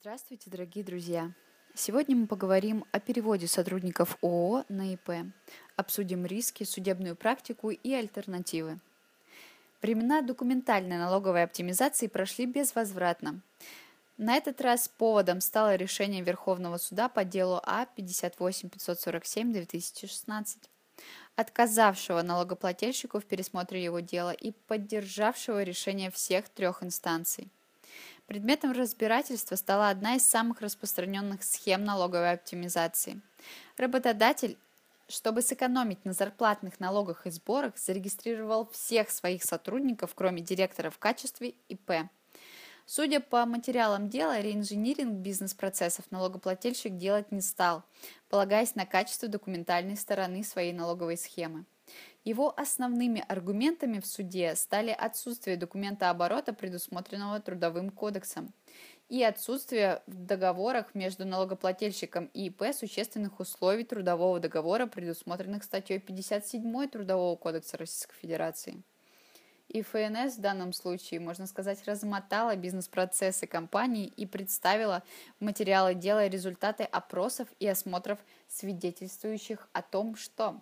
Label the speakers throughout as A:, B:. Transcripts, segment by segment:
A: Здравствуйте, дорогие друзья! Сегодня мы поговорим о переводе сотрудников ООО на ИП, обсудим риски, судебную практику и альтернативы. Времена документальной налоговой оптимизации прошли безвозвратно. На этот раз поводом стало решение Верховного суда по делу А 58547-2016, отказавшего налогоплательщику в пересмотре его дела и поддержавшего решение всех трех инстанций – Предметом разбирательства стала одна из самых распространенных схем налоговой оптимизации. Работодатель, чтобы сэкономить на зарплатных налогах и сборах, зарегистрировал всех своих сотрудников, кроме директора в качестве ИП. Судя по материалам дела, реинжиниринг бизнес-процессов налогоплательщик делать не стал, полагаясь на качество документальной стороны своей налоговой схемы. Его основными аргументами в суде стали отсутствие документа оборота, предусмотренного Трудовым кодексом, и отсутствие в договорах между налогоплательщиком и ИП существенных условий трудового договора, предусмотренных статьей 57 Трудового кодекса Российской Федерации. И ФНС в данном случае, можно сказать, размотала бизнес-процессы компании и представила материалы дела результаты опросов и осмотров, свидетельствующих о том, что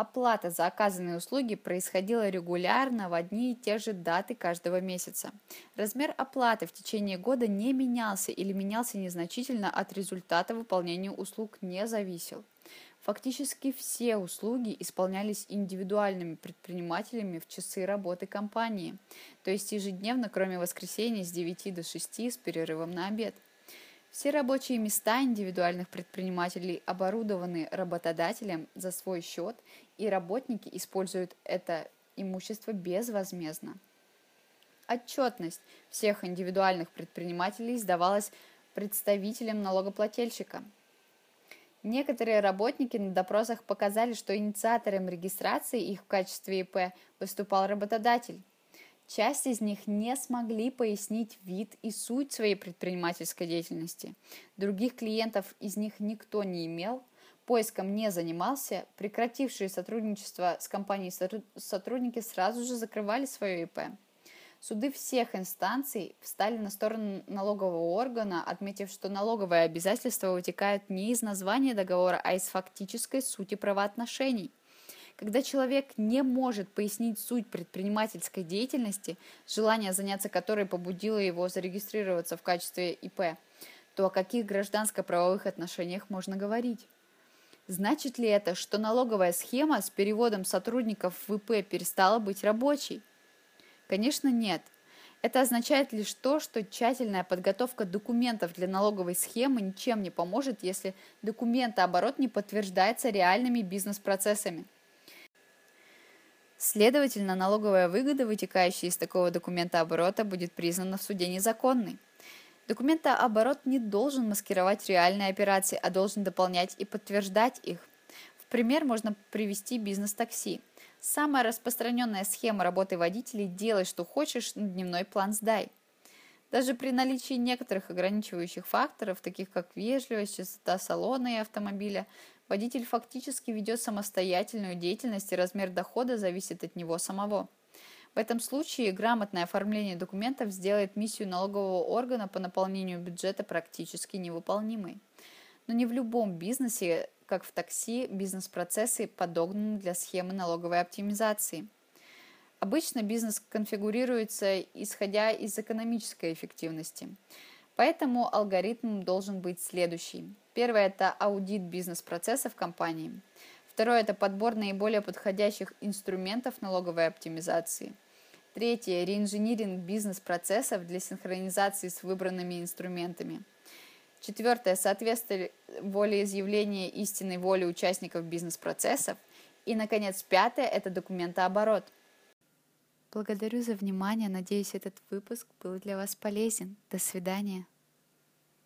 A: Оплата за оказанные услуги происходила регулярно в одни и те же даты каждого месяца. Размер оплаты в течение года не менялся или менялся незначительно от результата выполнения услуг не зависел. Фактически все услуги исполнялись индивидуальными предпринимателями в часы работы компании, то есть ежедневно, кроме воскресенья с 9 до 6 с перерывом на обед – все рабочие места индивидуальных предпринимателей оборудованы работодателем за свой счет, и работники используют это имущество безвозмездно. Отчетность всех индивидуальных предпринимателей сдавалась представителям налогоплательщика. Некоторые работники на допросах показали, что инициатором регистрации их в качестве ИП выступал работодатель. Часть из них не смогли пояснить вид и суть своей предпринимательской деятельности. Других клиентов из них никто не имел, поиском не занимался, прекратившие сотрудничество с компанией сотрудники сразу же закрывали свое ИП. Суды всех инстанций встали на сторону налогового органа, отметив, что налоговые обязательства вытекают не из названия договора, а из фактической сути правоотношений – когда человек не может пояснить суть предпринимательской деятельности, желание заняться которой побудило его зарегистрироваться в качестве ИП, то о каких гражданско-правовых отношениях можно говорить? Значит ли это, что налоговая схема с переводом сотрудников в ИП перестала быть рабочей? Конечно, нет. Это означает лишь то, что тщательная подготовка документов для налоговой схемы ничем не поможет, если документооборот не подтверждается реальными бизнес-процессами. Следовательно, налоговая выгода, вытекающая из такого документа оборота, будет признана в суде незаконной. Документооборот не должен маскировать реальные операции, а должен дополнять и подтверждать их. В пример можно привести бизнес-такси. Самая распространенная схема работы водителей – делай, что хочешь, дневной план сдай. Даже при наличии некоторых ограничивающих факторов, таких как вежливость, частота салона и автомобиля, Водитель фактически ведет самостоятельную деятельность, и размер дохода зависит от него самого. В этом случае грамотное оформление документов сделает миссию налогового органа по наполнению бюджета практически невыполнимой. Но не в любом бизнесе, как в такси, бизнес-процессы подогнаны для схемы налоговой оптимизации. Обычно бизнес конфигурируется исходя из экономической эффективности. Поэтому алгоритм должен быть следующий. Первое – это аудит бизнес-процессов компании. Второе – это подбор наиболее подходящих инструментов налоговой оптимизации. Третье – реинжиниринг бизнес-процессов для синхронизации с выбранными инструментами. Четвертое – соответствие волеизъявления истинной воли участников бизнес-процессов. И, наконец, пятое – это документооборот. Благодарю за внимание. Надеюсь, этот выпуск был для вас полезен. До свидания.